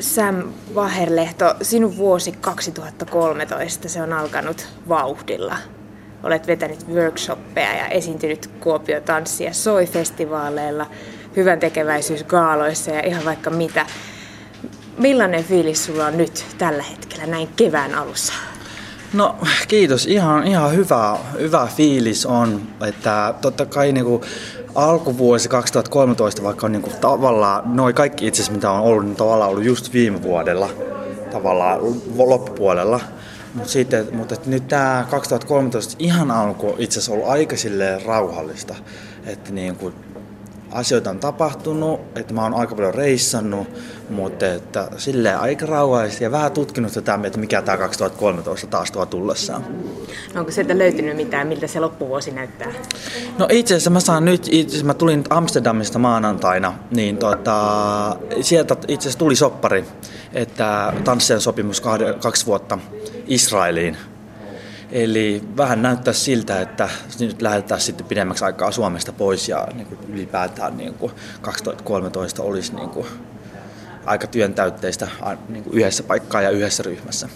Sam Vaherlehto, sinun vuosi 2013, se on alkanut vauhdilla. Olet vetänyt workshoppeja ja esiintynyt Kuopio tanssia soi-festivaaleilla, hyvän tekeväisyysgaaloissa ja ihan vaikka mitä. Millainen fiilis sulla on nyt tällä hetkellä näin kevään alussa? No kiitos, ihan, ihan hyvä, hyvä fiilis on, että totta kai niin kuin alkuvuosi 2013, vaikka on niin kuin tavallaan, noin kaikki itse asiassa mitä on ollut, niin tavallaan ollut just viime vuodella, tavallaan loppupuolella. Mut sitten, mutta nyt tämä 2013 ihan alku itse asiassa ollut aika rauhallista, että niin kuin asioita on tapahtunut, että mä oon aika paljon reissannut, mutta että silleen aika rauhallisesti ja vähän tutkinut tätä, että mikä tämä 2013 taas tuo tullessaan. No onko sieltä löytynyt mitään, miltä se loppuvuosi näyttää? No itse asiassa mä saan nyt, itse asiassa mä tulin Amsterdamista maanantaina, niin tota, sieltä itse asiassa tuli soppari, että tanssien sopimus kaksi vuotta Israeliin Eli vähän näyttää siltä, että nyt lähdetään sitten pidemmäksi aikaa Suomesta pois ja niin kuin ylipäätään niin kuin 2013 olisi niin kuin aika työntäytteistä niin kuin yhdessä paikkaa ja yhdessä ryhmässä.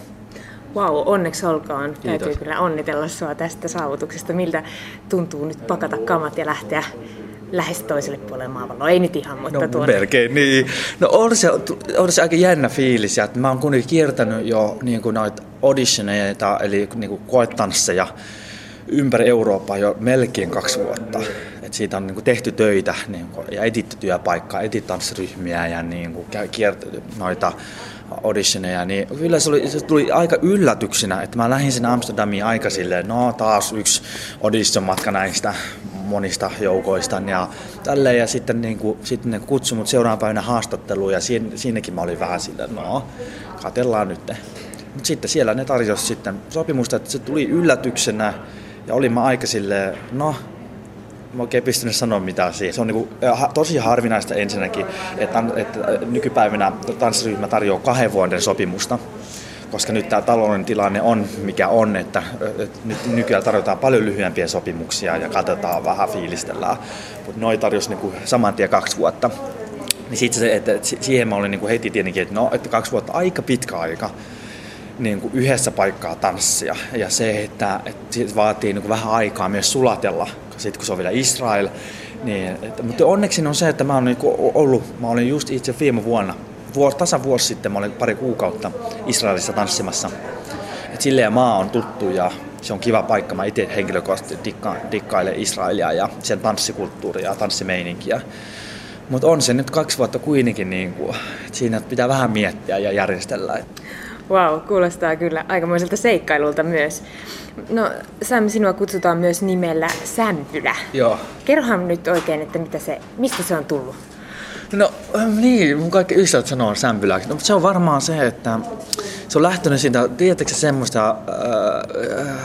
Vau, wow, onneksi olkoon. Kiitos. Täytyy kyllä onnitella sinua tästä saavutuksesta. Miltä tuntuu nyt pakata kamat ja lähteä lähes toiselle puolelle maapalloa. Ei nyt ihan, mutta no, tuonne. Melkein, niin. No on se, on se aika jännä fiilis, että mä oon kuitenkin kiertänyt jo niin kuin noita auditioneita, eli niin kuin koetansseja ympäri Eurooppaa jo melkein kaksi vuotta. Et siitä on niin kuin tehty töitä niin kuin, ja etitty työpaikkaa, etitanssiryhmiä ja niin kuin, kiertänyt noita auditioneja, niin kyllä se, oli, se tuli aika yllätyksenä, että mä lähdin sinne Amsterdamiin aika silleen, no taas yksi audition matka näistä monista joukoista ja tälleen. Ja sitten, niin kuin, sitten ne kutsui mut seuraavan päivänä haastatteluun ja siinä, siinäkin mä olin vähän sillä, no katellaan nyt. Mutta sitten siellä ne tarjosi sitten sopimusta, että se tuli yllätyksenä ja olin mä aika silleen, no mä oikein pystynyt sanoa mitään siihen. Se on niin kuin, tosi harvinaista ensinnäkin, että, että nykypäivänä tanssiryhmä tarjoaa kahden vuoden sopimusta koska nyt tämä talouden tilanne on mikä on, että, että nyt nykyään tarjotaan paljon lyhyempiä sopimuksia ja katsotaan vähän fiilistellään. Mutta noin tarjosi niin saman tien kaksi vuotta. Niin sitten se, että siihen mä olin niin kuin heti tietenkin, että no, että kaksi vuotta aika pitkä aika niin kuin yhdessä paikkaa tanssia. Ja se, että, että se vaatii niin kuin vähän aikaa myös sulatella, sitten kun se on vielä Israel. Niin, että, mutta onneksi on se, että mä olen niin ollut, mä olin just itse viime vuonna vuosi, tasan vuosi sitten mä olin pari kuukautta Israelissa tanssimassa. Et silleen maa on tuttu ja se on kiva paikka. Mä itse henkilökohtaisesti dikka, dikkailen Israelia ja sen tanssikulttuuria ja tanssimeininkiä. Mutta on se nyt kaksi vuotta kuitenkin, niin kuin, että siinä pitää vähän miettiä ja järjestellä. Wow, kuulostaa kyllä aikamoiselta seikkailulta myös. No Sam, sinua kutsutaan myös nimellä Sämpylä. Joo. Kerrohan nyt oikein, että mitä se, mistä se on tullut? No niin, mun kaikki ystävät sanoo sämpyläksi. No, se on varmaan se, että se on lähtenyt siitä, tiedättekö semmoista äh,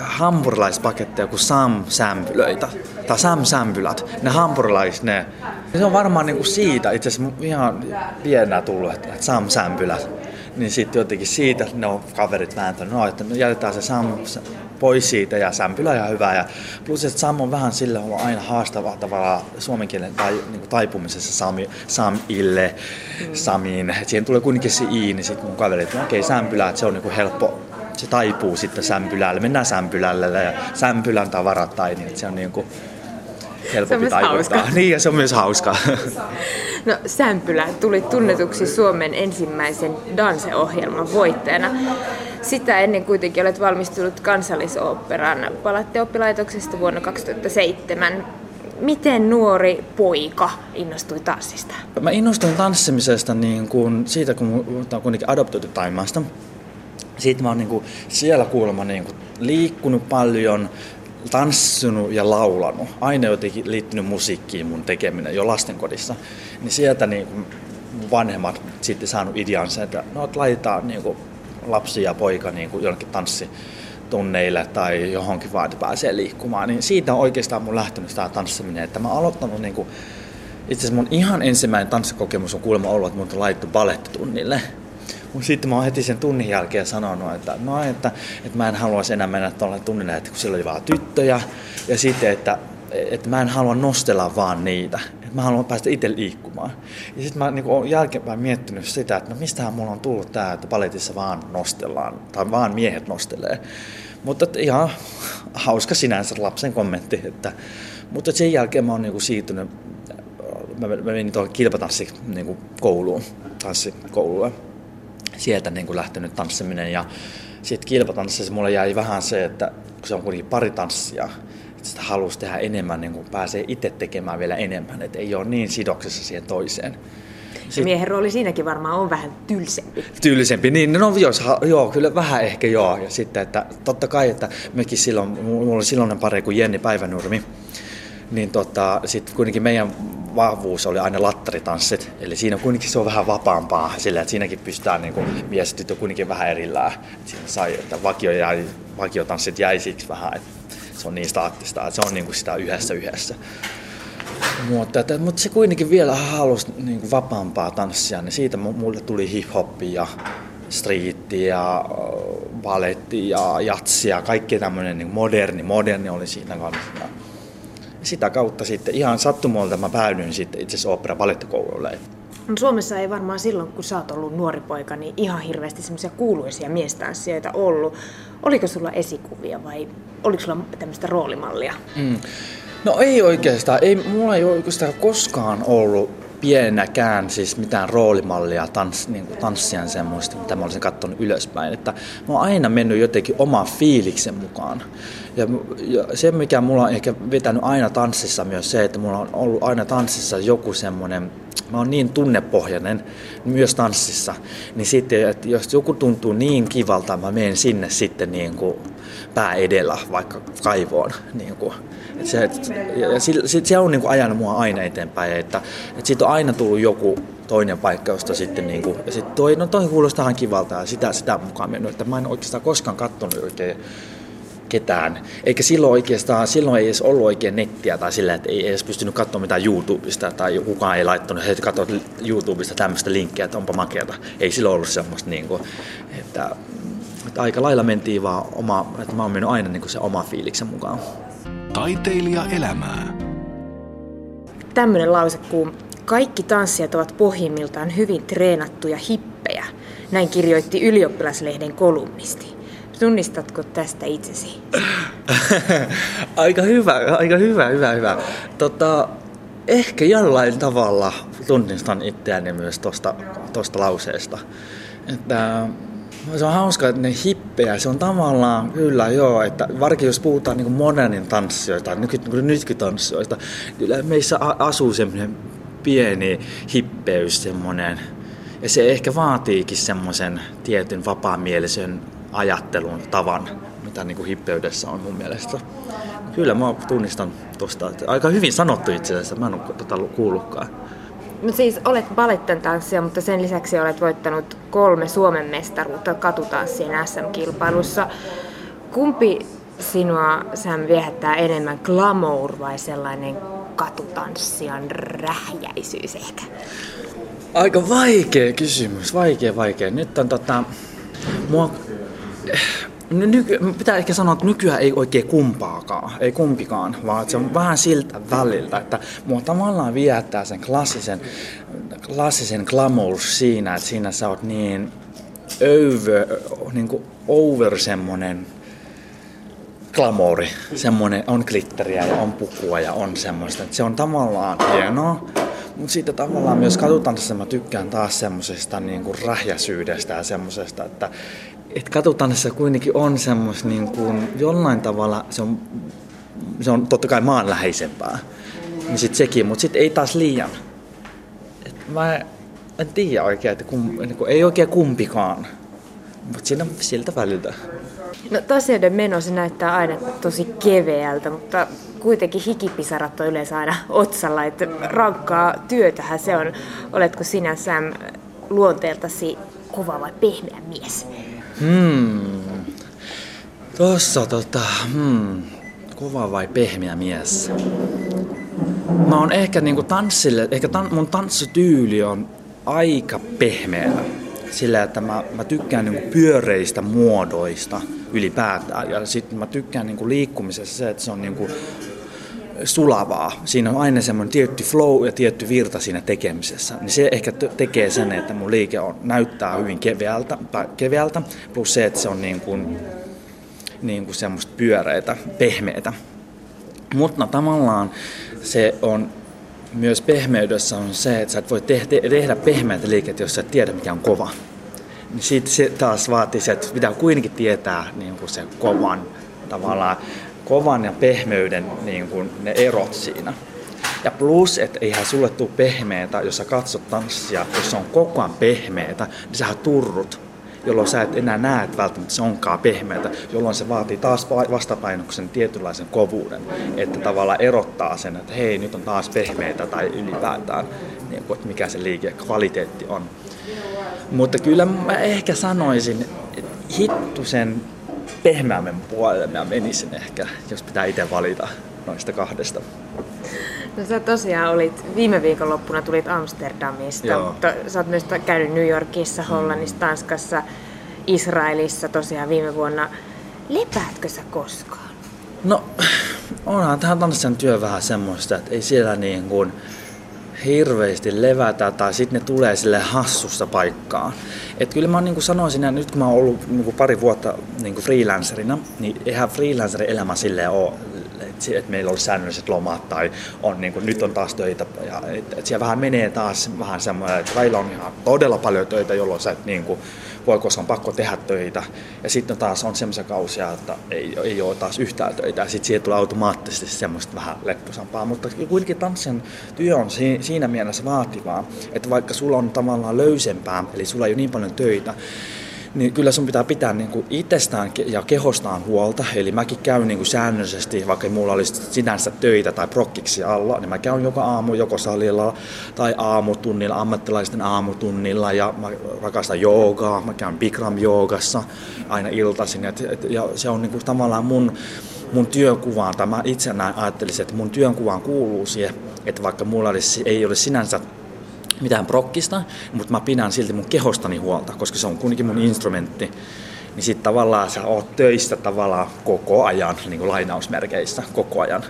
hampurilaispaketteja kuin Sam-sämpylöitä? Tai Sam-sämpylät, ne hampurilais, ne. Se on varmaan niinku siitä, itse asiassa ihan pienää tullut, että Sam-sämpylät niin sitten jotenkin siitä ne on kaverit vääntänyt, no, että jätetään se Sam pois siitä ja sämpylä ihan hyvä. Ja plus, että Sam on vähän sillä ollut aina haastava tavallaan suomen kielen tai, niin kuin taipumisessa Sami, Samille, mm. Samiin. Et siihen tulee kuitenkin se i, niin sitten mun kaverit, että no, okei, okay, sämpylä, että se on niin kuin helppo se taipuu sitten sämpylälle, mennään sämpylälle ja sämpylän tavarat tai niin, että se on niin kuin helpompi se on Hauska. Niin, ja se on myös hauska. No Sämpylä tuli tunnetuksi Suomen ensimmäisen danseohjelman voittajana. Sitä ennen kuitenkin olet valmistunut kansallisoopperan palatteoppilaitoksesta vuonna 2007. Miten nuori poika innostui tanssista? Mä innostuin tanssimisesta niin kuin siitä, kun on kuitenkin adoptoitu Taimaasta. Siitä mä oon niin kuin siellä kuulemma niin kuin liikkunut paljon, tanssinut ja laulanut. Aina jotenkin liittynyt musiikkiin mun tekeminen jo lastenkodissa. Niin sieltä niin kuin vanhemmat sitten saanut ideansa, että no, että laitetaan niin kuin lapsi ja poika niin kuin jonnekin tanssitunneille tai johonkin vaan, että pääsee liikkumaan. Niin siitä on oikeastaan mun lähtenyt tämä tanssiminen, että mä oon aloittanut niin kuin, itse asiassa mun ihan ensimmäinen tanssikokemus on kuulemma ollut, että mun on laittu balettitunnille. Mutta sitten mä oon heti sen tunnin jälkeen sanonut, että, no, että, että mä en haluaisi enää mennä tuolle tunnille, että kun siellä oli vaan tyttöjä. Ja sitten, että, että mä en halua nostella vaan niitä. Mä haluan päästä itse liikkumaan. Ja sitten mä niin olen jälkeenpäin miettinyt sitä, että no mistähän mulla on tullut tämä, että paletissa vaan nostellaan, tai vaan miehet nostelee. Mutta että ihan hauska sinänsä lapsen kommentti. Että, mutta sen jälkeen mä oon niin siirtynyt, mä, mä menin tuohon kilpatanssi niin kouluun, tanssikouluun. Sieltä niin kuin lähtenyt tanssiminen ja sitten kilpatanssissa mulle jäi vähän se, että kun se on kuitenkin pari tanssia, että sitä halusi tehdä enemmän, niin kuin pääsee itse tekemään vielä enemmän, että ei ole niin sidoksessa siihen toiseen. Sitten, miehen rooli siinäkin varmaan on vähän tylsempi. Tylsempi, niin no jos, joo, kyllä vähän ehkä joo. Ja sitten, että totta kai, että mekin silloin, mulla oli silloinen pari kuin Jenni Päivänurmi, niin tota, sitten kuitenkin meidän vahvuus oli aina lattaritanssit, eli siinä kuitenkin se on vähän vapaampaa sillä, että siinäkin pystytään niin kuin, mies tyttö kuitenkin vähän erillään. Siinä sai, että vakio jäi, vakiotanssit jäi siksi vähän, että se on niin staattista, että se on niin kuin sitä yhdessä yhdessä. Mutta, että, mutta se kuitenkin vielä halusi niin kuin vapaampaa tanssia, niin siitä mulle tuli hip-hoppi ja striitti ja baletti ja jatsi ja kaikki tämmöinen niin moderni, moderni oli siinä kanssa sitä kautta sitten ihan sattumalta mä päädyin sitten itse asiassa opera ballettikoululle. No Suomessa ei varmaan silloin, kun sä oot ollut nuori poika, niin ihan hirveästi semmoisia kuuluisia miestanssijoita ollut. Oliko sulla esikuvia vai oliko sulla tämmöistä roolimallia? Mm. No ei oikeastaan. Ei, mulla ei oikeastaan koskaan ollut pienäkään siis mitään roolimallia tans, niin kuin tanssijan semmoista, mitä mä olisin katsonut ylöspäin. Että mä oon aina mennyt jotenkin oman fiiliksen mukaan. Ja, ja se, mikä mulla on ehkä vetänyt aina tanssissa myös se, että mulla on ollut aina tanssissa joku semmoinen, mä oon niin tunnepohjainen myös tanssissa, niin sitten, että jos joku tuntuu niin kivalta, mä menen sinne sitten niin kuin pää edellä vaikka kaivoon. Niin kuin se, ja se, se on niin kuin ajanut mua aina eteenpäin, että, että siitä on aina tullut joku toinen paikka, josta sitten niin kuin, ja sitten toi, no toi kuulostaa ihan kivalta ja sitä, sitä mukaan mennyt, että mä en oikeastaan koskaan katsonut oikein ketään. Eikä silloin oikeastaan, silloin ei edes ollut oikein nettiä tai sillä, että ei edes pystynyt katsomaan mitään YouTubesta tai kukaan ei laittanut, että katso YouTubesta tämmöistä linkkiä, että onpa makeata. Ei silloin ollut semmoista, niin kuin, että, että aika lailla mentiin vaan oma, että mä oon mennyt aina niin kuin se oma fiiliksen mukaan. Taiteilija elämää. Tämmöinen lause kuin kaikki tanssijat ovat pohjimmiltaan hyvin treenattuja hippejä. Näin kirjoitti ylioppilaslehden kolumnisti. Tunnistatko tästä itsesi? aika hyvä, aika hyvä, hyvä, hyvä. Tota, ehkä jollain tavalla tunnistan itseäni myös tuosta lauseesta. Että se on hauska, että ne hippejä, se on tavallaan kyllä joo, että varsinkin jos puhutaan niin modernin tanssijoista, nyky, nykytanssijoista, kyllä meissä asuu semmoinen pieni hippeys semmoinen, ja se ehkä vaatiikin semmoisen tietyn vapaamielisen ajattelun tavan, mitä niin kuin hippeydessä on mun mielestä. Kyllä mä tunnistan tuosta, että aika hyvin sanottu itse asiassa, mä en ole tota kuullutkaan. Siis olet balettan tanssija, mutta sen lisäksi olet voittanut kolme Suomen mestaruutta katutanssien SM-kilpailussa. Kumpi sinua, Sam, viehättää enemmän, glamour vai sellainen katutanssijan rähjäisyys ehkä? Aika vaikea kysymys, vaikea, vaikea. Nyt on tota, mua Nyky, pitää ehkä sanoa, että nykyään ei oikein kumpaakaan, ei kumpikaan, vaan se on vähän siltä väliltä, että mua tavallaan viettää sen klassisen, klassisen glamour siinä, että siinä sä oot niin over, niin kuin over semmonen glamouri, semmonen on glitteriä ja on pukua ja on semmoista, että se on tavallaan hienoa, mutta siitä tavallaan myös katutanssissa mä tykkään taas semmoisesta niin kuin rähjäsyydestä ja semmoisesta, että et katutannassa kuitenkin on semmos niin kuin, jollain tavalla, se on, se on totta kai maanläheisempää, niin sit sekin, mutta sitten ei taas liian. Et mä en tiedä oikein, että kum, niin kuin, ei oikein kumpikaan, mutta siinä siltä väliltä. No tosiaan meno se näyttää aina tosi keveältä, mutta kuitenkin hikipisarat on yleensä aina otsalla, että rankkaa työtähän se on. Oletko sinä Sam luonteeltasi kova vai pehmeä mies? Hmm. Tossa tota, hmm. Kova vai pehmeä mies? Mä oon ehkä niinku tanssille, ehkä tan, mun tanssityyli on aika pehmeä. Sillä, että mä, mä tykkään niinku pyöreistä muodoista ylipäätään. Ja sitten mä tykkään niinku liikkumisessa se, että se on niinku sulavaa. Siinä on aina semmoinen tietty flow ja tietty virta siinä tekemisessä. Niin se ehkä tekee sen, että mun liike on, näyttää hyvin keveältä, keveältä plus se, että se on niin kuin, niin kuin semmoista pyöreitä, pehmeitä. Mutta tavallaan se on myös pehmeydessä on se, että sä et voi tehdä, tehdä pehmeitä liikettä, jos sä et tiedä, mikä on kova. Niin siitä se taas vaatii se, että pitää kuitenkin tietää niin kuin se kovan tavallaan kovan ja pehmeyden niin kuin ne erot siinä. Ja plus, että eihän sulle tule pehmeitä, jos sä katsot tanssia, jos se on koko ajan pehmeitä, niin sä turrut, jolloin sä et enää näe, että välttämättä se onkaan pehmeitä, jolloin se vaatii taas vastapainoksen tietynlaisen kovuuden, että tavallaan erottaa sen, että hei, nyt on taas pehmeitä tai ylipäätään, niin kuin, että mikä se liike kvaliteetti on. Mutta kyllä mä ehkä sanoisin, että hittusen pehmeämmän puolelle mä menisin ehkä, jos pitää itse valita noista kahdesta. No sä tosiaan olit, viime viikonloppuna tulit Amsterdamista, Joo. mutta sä oot myös käynyt New Yorkissa, Hollannissa, Tanskassa, Israelissa tosiaan viime vuonna. Lepäätkö sä koskaan? No, onhan tähän tanssijan työ vähän semmoista, että ei siellä niin kuin, hirveästi levätä tai sitten ne tulee sille hassussa paikkaan. Et kyllä mä niin kuin sanoisin, että nyt kun mä oon ollut niin kuin pari vuotta niin kuin freelancerina, niin eihän freelancerin elämä silleen ole että meillä olisi säännölliset lomat tai on, niin kuin, nyt on taas töitä. Ja, et, et siellä vähän menee taas vähän semmoinen, että välillä on ihan todella paljon töitä, jolloin sä et niin kuin, voi, koska on pakko tehdä töitä. Ja sitten taas on semmoisia kausia, että ei, ei ole taas yhtään töitä. Ja sitten siihen tulee automaattisesti semmoista vähän lepposampaa. Mutta kuitenkin tanssien työ on siinä mielessä vaativaa, että vaikka sulla on tavallaan löysempää, eli sulla ei ole niin paljon töitä, niin kyllä sun pitää pitää niin kuin itsestään ja kehostaan huolta. Eli mäkin käyn niin kuin säännöllisesti, vaikka mulla olisi sinänsä töitä tai prokkiksi alla, niin mä käyn joka aamu joko salilla tai aamutunnilla, ammattilaisten aamutunnilla ja mä rakastan joogaa, mä käyn Bikram joogassa aina iltaisin. Et, et, ja se on niin kuin tavallaan mun, mun työnkuvaan, tai mä itse näin ajattelisin, että mun työnkuvaan kuuluu siihen, että vaikka mulla ei ole sinänsä mitään prokkista, mutta mä pidän silti mun kehostani huolta, koska se on kuitenkin mun instrumentti. Niin sitten tavallaan sä oot töissä tavallaan koko ajan, niin kuin lainausmerkeissä koko ajan.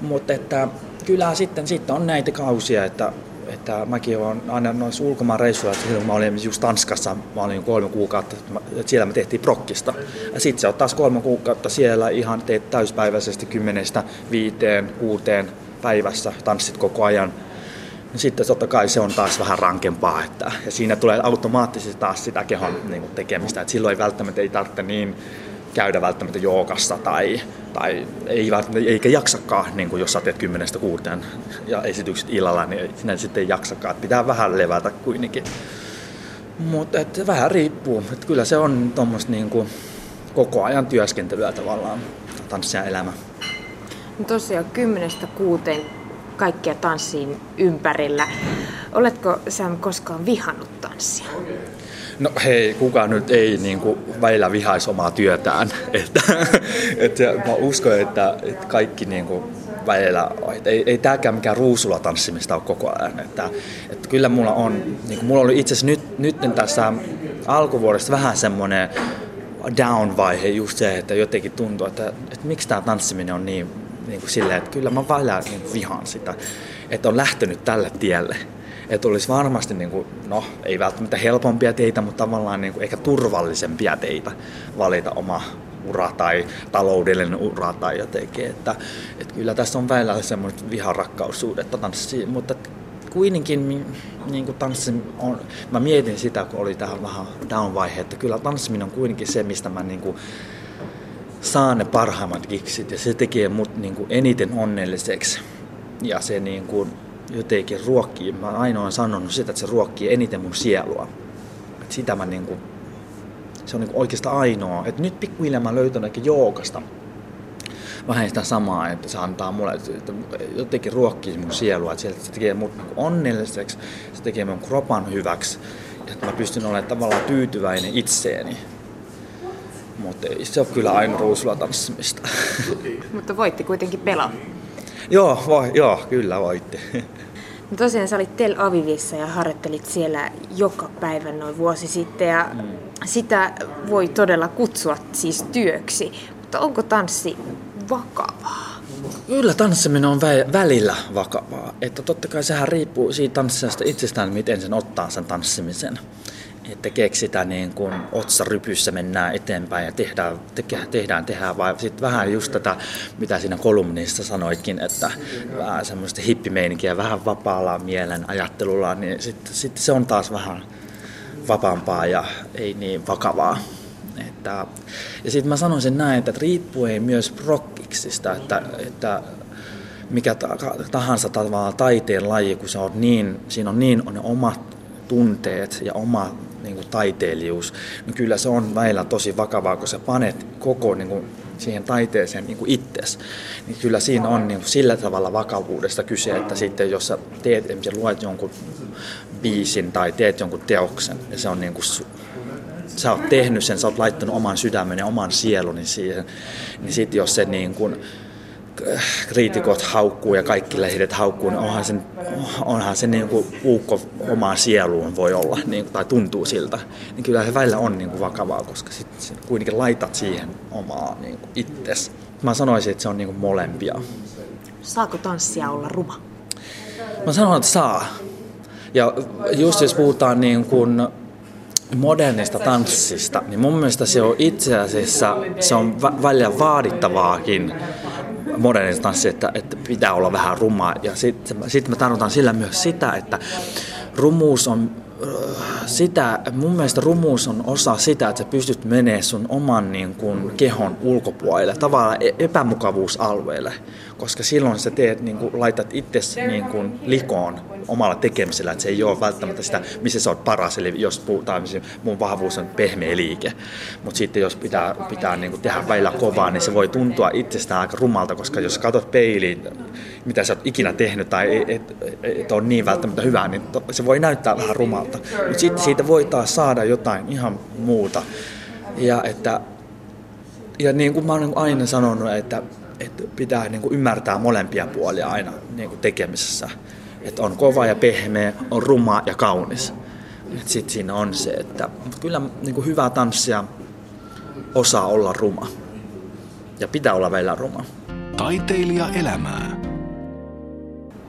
Mutta että kyllä sitten, sitten on näitä kausia, että, että mäkin olen aina noissa ulkomaanreissuilla, että silloin mä olin just Tanskassa, mä olin kolme kuukautta, että siellä me tehtiin prokkista. Ja sitten sä oot taas kolme kuukautta siellä ihan teet täyspäiväisesti kymmenestä viiteen, kuuteen päivässä, tanssit koko ajan niin sitten totta kai se on taas vähän rankempaa, että, ja siinä tulee automaattisesti taas sitä kehon niin kuin tekemistä, että silloin ei välttämättä ei tarvitse niin käydä välttämättä joogassa tai, tai ei eikä jaksakaan, niin kuin jos sä teet kymmenestä kuuteen ja esitykset illalla, niin sinä sitten ei jaksakaan, että pitää vähän levätä kuitenkin. Mutta vähän riippuu, että kyllä se on tuommoista niin kuin, koko ajan työskentelyä tavallaan, tanssijan elämä. No tosiaan kymmenestä kuuteen kaikkia tanssiin ympärillä. Oletko Sam koskaan vihannut tanssia? No hei, kukaan nyt ei niin kuin, välillä vihaisi omaa työtään. Että, että mä uskon, että, että kaikki niin kuin, välillä, että ei, ei tämäkään mikään ruusulla tanssimista ole koko ajan. Että, että kyllä mulla on, niin kuin, mulla oli itse asiassa nyt, nyt tässä alkuvuodesta vähän semmoinen down-vaihe just se, että jotenkin tuntuu, että, että miksi tämä tanssiminen on niin niin kuin silleen, että kyllä mä välillä niin vihaan sitä, että on lähtenyt tälle tielle. Että olisi varmasti, niin kuin, no ei välttämättä helpompia teitä, mutta tavallaan niin kuin ehkä turvallisempia teitä valita oma ura tai taloudellinen ura tai jotenkin. Että, että kyllä tässä on välillä semmoista viharakkaussuudetta tanssiin, mutta kuitenkin niin kuin tanssi on, mä mietin sitä, kun oli tähän vähän down-vaihe, että kyllä tanssiminen on kuitenkin se, mistä mä niin kuin, saan ne parhaimmat kiksit ja se tekee mut niin kuin eniten onnelliseksi. Ja se niin kuin jotenkin ruokkii, mä aina olen sanonut sitä, että se ruokkii eniten mun sielua. Et sitä mä niin kuin, se on niin kuin oikeastaan ainoa. Et nyt pikkuhiljaa mä löytänyt ehkä joogasta vähän sitä samaa, että se antaa mulle, että jotenkin ruokkii mun sielua, että se tekee mut niin onnelliseksi, se tekee mun kropan hyväksi, että mä pystyn olemaan tavallaan tyytyväinen itseeni mutta ei se ole kyllä aina ruusulla tanssimista. Mutta voitti kuitenkin pelaa. joo, voi, joo, kyllä voitti. No tosiaan sä olit Tel Avivissa ja harjoittelit siellä joka päivä noin vuosi sitten ja mm. sitä voi todella kutsua siis työksi. Mutta onko tanssi vakavaa? Kyllä tanssiminen on vä- välillä vakavaa. Että totta kai sehän riippuu siitä tanssijasta itsestään, miten sen ottaa sen tanssimisen. Että keksitään niin kuin otsarypyssä mennään eteenpäin ja tehdään, te- tehdään, tehdään vai sitten vähän just tätä, mitä siinä kolumnissa sanoitkin, että vähän semmoista hippimeininkiä, vähän vapaalla mielen ajattelulla, niin sitten sit se on taas vähän vapaampaa ja ei niin vakavaa. Että, ja sitten mä sanoisin näin, että riippuen myös prokkiksista, että, että mikä tahansa tavallaan taiteen laji, kun se on niin, siinä on niin on ne omat tunteet ja oma niin kuin taiteilijuus, niin kyllä se on välillä tosi vakavaa, kun sä panet koko niin kuin, siihen taiteeseen niin kuin niin kyllä siinä on niin kuin, sillä tavalla vakavuudesta kyse, että sitten jos sä teet, esimerkiksi luet jonkun biisin tai teet jonkun teoksen, ja se on niin kuin, sä oot tehnyt sen, sä oot laittanut oman sydämen ja oman sieluni siihen, niin sitten jos se niin kuin, kriitikot haukkuu ja kaikki lehdet haukkuu, niin onhan, sen, onhan se niin kuin uukko omaan sieluun voi olla, niin, tai tuntuu siltä. Niin kyllä se välillä on niin kuin vakavaa, koska sit, sit kuitenkin laitat siihen omaa niin kuin itses. Mä sanoisin, että se on niin kuin molempia. Saako tanssia olla ruma? Mä sanon, että saa. Ja just jos puhutaan niin kuin modernista tanssista, niin mun mielestä se on itse asiassa se on välillä vaadittavaakin modernista tanssi, että, että pitää olla vähän rumaa. Ja sitten sit mä tarkoitan sillä myös sitä, että rumuus on sitä, mun mielestä rumuus on osa sitä, että sä pystyt menemään sun oman niin kuin, kehon ulkopuolelle, tavallaan epämukavuusalueelle, koska silloin sä teet, niin kuin, laitat itse niin kuin, likoon omalla tekemisellä, että se ei ole välttämättä sitä, missä sä oot paras, eli jos puhutaan, mun vahvuus on pehmeä liike, mutta sitten jos pitää, pitää niin kuin, tehdä välillä kovaa, niin se voi tuntua itsestään aika rumalta, koska jos katsot peiliin, mitä sä oot ikinä tehnyt tai et, et, et ole niin välttämättä hyvää, niin se voi näyttää vähän rumalta, mutta sitten siitä voi taas saada jotain ihan muuta. Ja, että, ja niin kuin mä oon aina sanonut, että, että pitää niin kuin ymmärtää molempia puolia aina niin kuin tekemisessä. Että on kova ja pehmeä, on ruma ja kaunis. Sitten siinä on se, että kyllä niin kuin hyvä tanssia osaa olla ruma. Ja pitää olla välillä ruma. Taiteilija elämää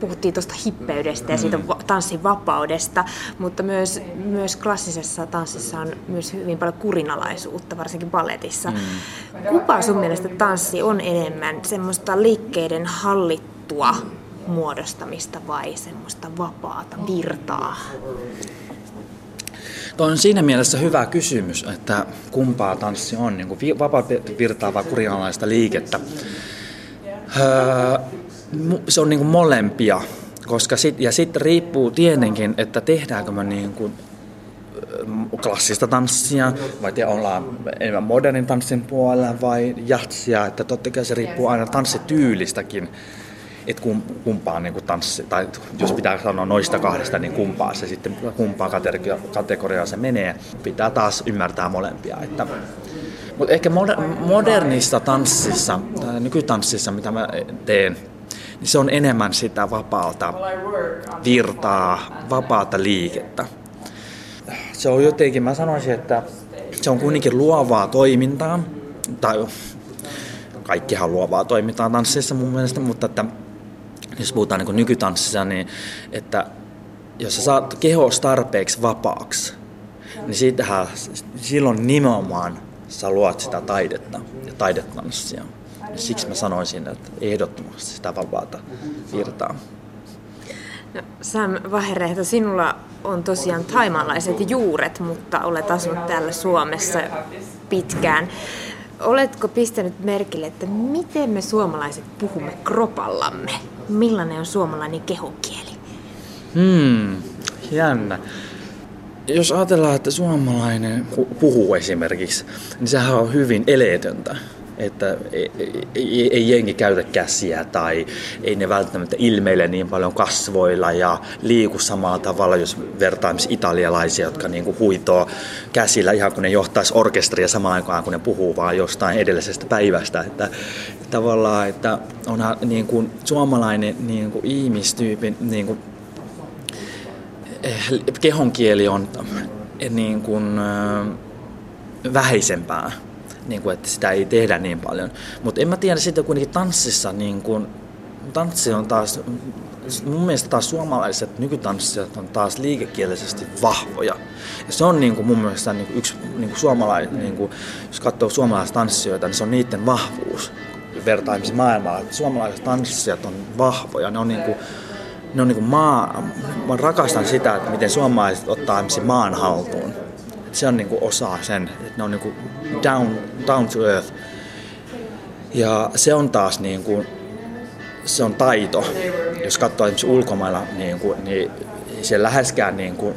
puhuttiin tuosta hippeydestä ja siitä mm. tanssin vapaudesta, mutta myös, myös klassisessa tanssissa on myös hyvin paljon kurinalaisuutta, varsinkin balletissa. Mm. Kupa sun mielestä tanssi on enemmän semmoista liikkeiden hallittua muodostamista vai semmoista vapaata virtaa? Tuo on siinä mielessä hyvä kysymys, että kumpaa tanssi on, niin vapaa virtaa vai kurinalaista liikettä. Öö, se on niin kuin molempia, koska sit, ja sitten riippuu tietenkin, että tehdäänkö me niin kuin klassista tanssia, vai te ollaan enemmän modernin tanssin puolella vai jatsia, että totta kai se riippuu aina tanssityylistäkin, että kumpaa niin kuin tanssi, tai jos pitää sanoa noista kahdesta, niin kumpaa se sitten, kumpaa kategoriaa se menee, pitää taas ymmärtää molempia. Että, mutta ehkä modernissa tanssissa, tai nykytanssissa, mitä mä teen, niin se on enemmän sitä vapaalta virtaa, vapaata liikettä. Se on jotenkin, mä sanoisin, että se on kuitenkin luovaa toimintaa, tai kaikkihan luovaa toimintaa tanssissa mun mielestä, mutta että jos puhutaan niin nykytanssissa, niin että jos sä saat kehos tarpeeksi vapaaksi, niin siitähän, silloin nimenomaan sä luot sitä taidetta ja taidetanssia. Siksi mä sanoisin, että ehdottomasti sitä vapaata virtaa. No, Sam Vaherehto, sinulla on tosiaan taimalaiset juuret, mutta olet asunut täällä Suomessa pitkään. Oletko pistänyt merkille, että miten me suomalaiset puhumme kropallamme? Millainen on suomalainen kehokieli? Hmm, jännä. Jos ajatellaan, että suomalainen puhuu esimerkiksi, niin sehän on hyvin eleetöntä että ei, ei, ei jengi käytä käsiä tai ei ne välttämättä ilmeile niin paljon kasvoilla ja liiku samalla tavalla, jos vertaa italialaisia, jotka niin kuin huitoo käsillä ihan kun ne johtaisi orkestria samaan aikaan, kun ne puhuu vaan jostain edellisestä päivästä. Että, tavallaan, että onhan niin kuin suomalainen niin kuin ihmistyypin niin kuin, eh, kehonkieli on niin kuin, vähäisempää niin kuin, että sitä ei tehdä niin paljon. Mutta en mä tiedä sitten kuitenkin tanssissa, niin kuin, tanssi on taas, mun mielestä taas suomalaiset nykytanssijat on taas liikekielisesti vahvoja. Ja se on niin kuin mun mielestä niin kuin yksi niin suomalainen, niin kuin, jos katsoo suomalaisia tanssijoita, niin se on niiden vahvuus vertaimisen maailmalla. Että suomalaiset tanssijat on vahvoja, ne on niin kuin, ne on niin kuin maa, mä rakastan sitä, että miten suomalaiset ottaa maan haltuun. Se on niin kuin osa sen, että ne on niin kuin down, down to earth. Ja se on taas niin kuin, se on taito. Jos katsoo esimerkiksi ulkomailla, niin, kuin, niin se läheskään niin, kuin,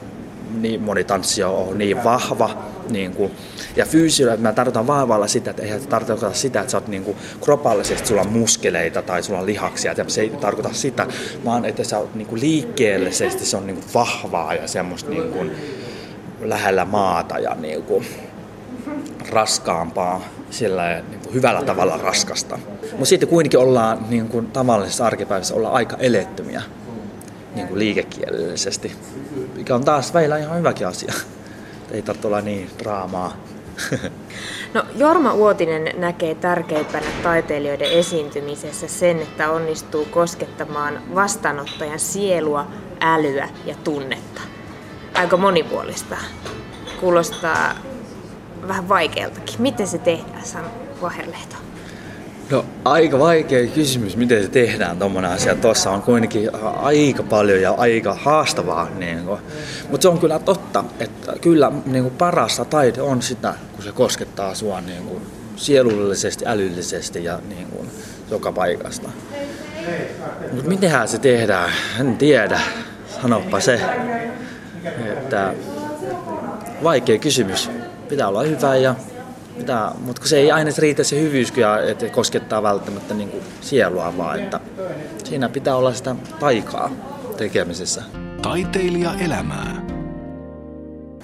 niin moni tanssija on niin vahva. Niin kuin, ja että mä tarkoitan vahvalla sitä, että ei tarkoita sitä, että sä oot niin kuin, kropallisesti, sulla on muskeleita tai sulla on lihaksia. Se ei tarkoita sitä, vaan että sä oot niin kuin, liikkeellisesti, se on niin kuin, vahvaa ja semmoista niin kuin, lähellä maata ja niin kuin, raskaampaa sillä niin kuin hyvällä tavalla raskasta. Mutta sitten kuitenkin ollaan niin kuin tavallisessa arkipäivässä ollaan aika elettömiä niin kuin liikekielellisesti, mikä on taas välillä ihan hyväkin asia. Ei tarvitse olla niin draamaa. No, Jorma Uotinen näkee tärkeimpänä taiteilijoiden esiintymisessä sen, että onnistuu koskettamaan vastaanottajan sielua, älyä ja tunnetta. Aika monipuolista. Kuulostaa vähän vaikealtakin. Miten se tehdään, Sam Vaherlehto? No aika vaikea kysymys, miten se tehdään tuommoinen asia. Tuossa on kuitenkin aika paljon ja aika haastavaa. Niin Mutta se on kyllä totta, että kyllä niin kuin parasta taide on sitä, kun se koskettaa sua niin kuin sielullisesti, älyllisesti ja niin kuin joka paikasta. Mutta mitenhän se tehdään? En tiedä. Sanoppa se. Että vaikea kysymys pitää olla hyvä ja pitää, mutta kun se ei aina riitä se hyvyys, että koskettaa välttämättä niin kuin sielua vaan, että siinä pitää olla sitä taikaa tekemisessä. Taiteilija elämää.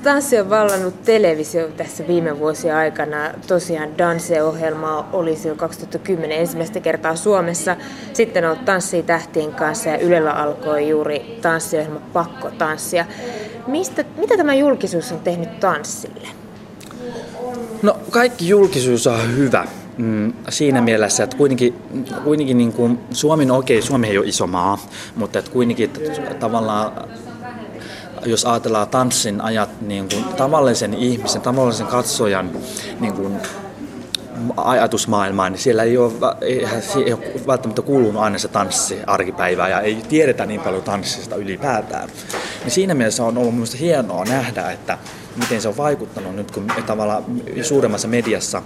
Tanssi on vallannut televisio tässä viime vuosien aikana. Tosiaan Danse-ohjelma oli jo 2010 ensimmäistä kertaa Suomessa. Sitten on Tanssii tähtien kanssa ja Ylellä alkoi juuri tanssiohjelma Pakko tanssia. Mistä, mitä tämä julkisuus on tehnyt tanssille? No kaikki julkisuus on hyvä mm, siinä mielessä, että kuitenkin, kuitenkin niin kuin Suomi, no okei, Suomi ei ole iso maa, mutta että kuitenkin että tavallaan jos ajatellaan tanssin ajat niin kuin tavallisen ihmisen, tavallisen katsojan niin kuin ajatusmaailmaan, niin siellä ei ole, ei, ei ole välttämättä kuulunut aina se tanssi arkipäivää ja ei tiedetä niin paljon tanssista ylipäätään. Niin siinä mielessä on ollut minusta hienoa nähdä, että miten se on vaikuttanut nyt, kun tavallaan suuremmassa mediassa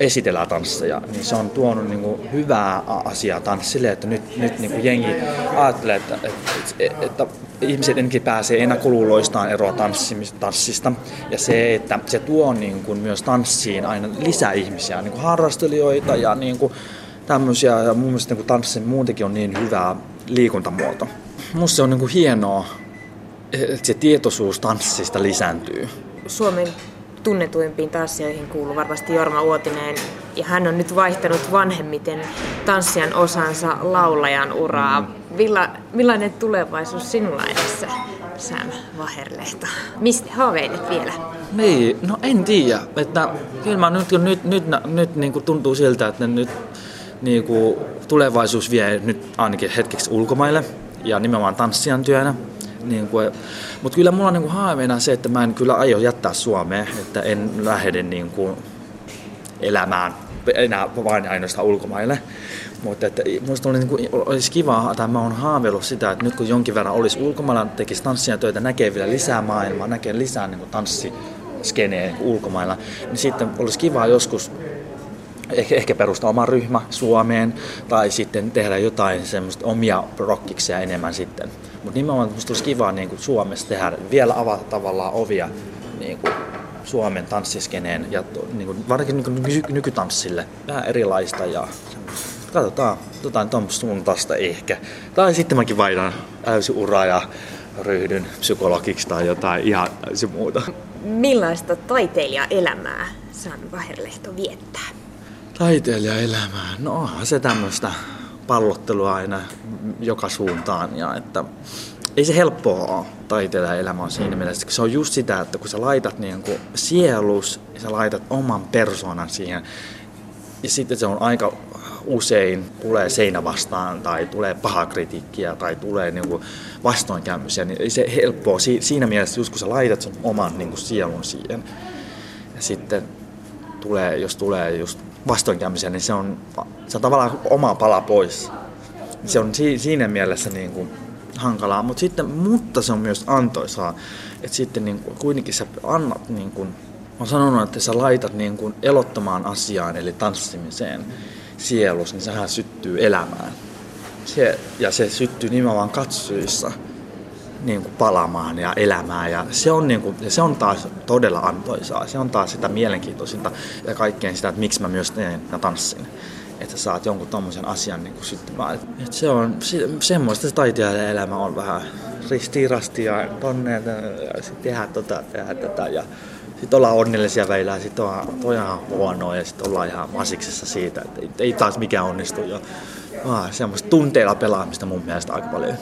esitellään tansseja, niin se on tuonut niin kuin hyvää asiaa tanssille, että nyt, nyt niin kuin jengi ajattelee, että, että, että ihmiset ennenkin pääsee ennakkoluuloistaan eroa tanssista. Ja se, että se tuo niin kuin myös tanssiin aina lisää ihmisiä, niin kuin harrastelijoita ja niin kuin tämmöisiä. Ja mun mielestä niin kuin tanssi muutenkin on niin hyvä liikuntamuoto. Musta se on niin kuin hienoa, se tietoisuus tanssista lisääntyy. Suomen tunnetuimpiin tanssijoihin kuuluu varmasti Jorma Uotinen, ja hän on nyt vaihtanut vanhemmiten tanssijan osansa laulajan uraa. Milla, millainen tulevaisuus sinulla edessä, Sam Vaherlehto? Mistä haaveilet vielä? Niin, no en tiedä. Että, kyllä nyt, nyt, nyt, nyt niin kuin tuntuu siltä, että nyt niin kuin tulevaisuus vie nyt ainakin hetkeksi ulkomaille ja nimenomaan tanssijan työnä. Niin kuin, mutta kyllä mulla on niin kuin haaveena se, että mä en kyllä aio jättää Suomeen, että en lähde niin kuin elämään enää vain ainoastaan ulkomaille. Mutta että minusta oli, niin kuin, olisi kiva, tai mä oon haaveillut sitä, että nyt kun jonkin verran olisi ulkomailla, tekisi tanssia töitä, näkee vielä lisää maailmaa, näkee lisää niin tanssiskeneen niin ulkomailla, niin sitten olisi kiva joskus ehkä, ehkä perustaa oma ryhmä Suomeen tai sitten tehdä jotain semmoista omia rockiksia enemmän sitten. Mutta nimenomaan musta olisi kiva niin kuin Suomessa tehdä, vielä avata tavallaan ovia niin kuin Suomen tanssiskeneen ja niin kuin, varsinkin niin kuin ny- nykytanssille vähän erilaista ja katsotaan jotain tuommoista suuntaista ehkä. Tai sitten mäkin vaihdan täysin uraa ja ryhdyn psykologiksi tai jotain ihan täysin muuta. Millaista taiteilijaelämää San Vaherlehto viettää? Taiteilijaelämää? No onhan se tämmöistä pallottelua aina joka suuntaan ja että ei se helppoa ole taiteilijaelämä on siinä mielessä, se on just sitä, että kun sä laitat niin kuin sielus ja sä laitat oman persoonan siihen ja sitten se on aika usein tulee seinä vastaan tai tulee paha kritiikkiä tai tulee niin kuin vastoinkäymisiä, niin se helppoa. Siinä mielessä, just kun sä laitat sen oman niin kuin sielun siihen ja sitten tulee, jos tulee just vastoinkäymisiä, niin se on, se on tavallaan oma pala pois. Se on siinä mielessä niin kuin hankalaa, mutta, sitten, mutta se on myös antoisaa, että sitten niin kuin, kuitenkin sä annat, niin kuin, on sanonut, että sä laitat niin kuin elottomaan asiaan, eli tanssimiseen sielus, niin sehän syttyy elämään. Se, ja se syttyy nimenomaan katsojissa niin kuin palamaan ja elämään. Ja se on, niin kuin, ja se on taas todella antoisaa. Se on taas sitä mielenkiintoisinta ja kaikkein sitä, että miksi mä myös teen ja tanssin. Että sä saat jonkun tommosen asian niin kuin syttymään. Et se on se, semmoista se taiteilijan elämä on vähän ristirasti ja tonne ja sitten tehdään tota, tehdään tätä. Ja sitten ollaan onnellisia välillä ja sitten on, on ihan huonoa ja sitten ollaan ihan masiksessa siitä, että ei, ei taas mikään onnistu. Ja, ah, semmoista tunteilla pelaamista mun mielestä aika paljon.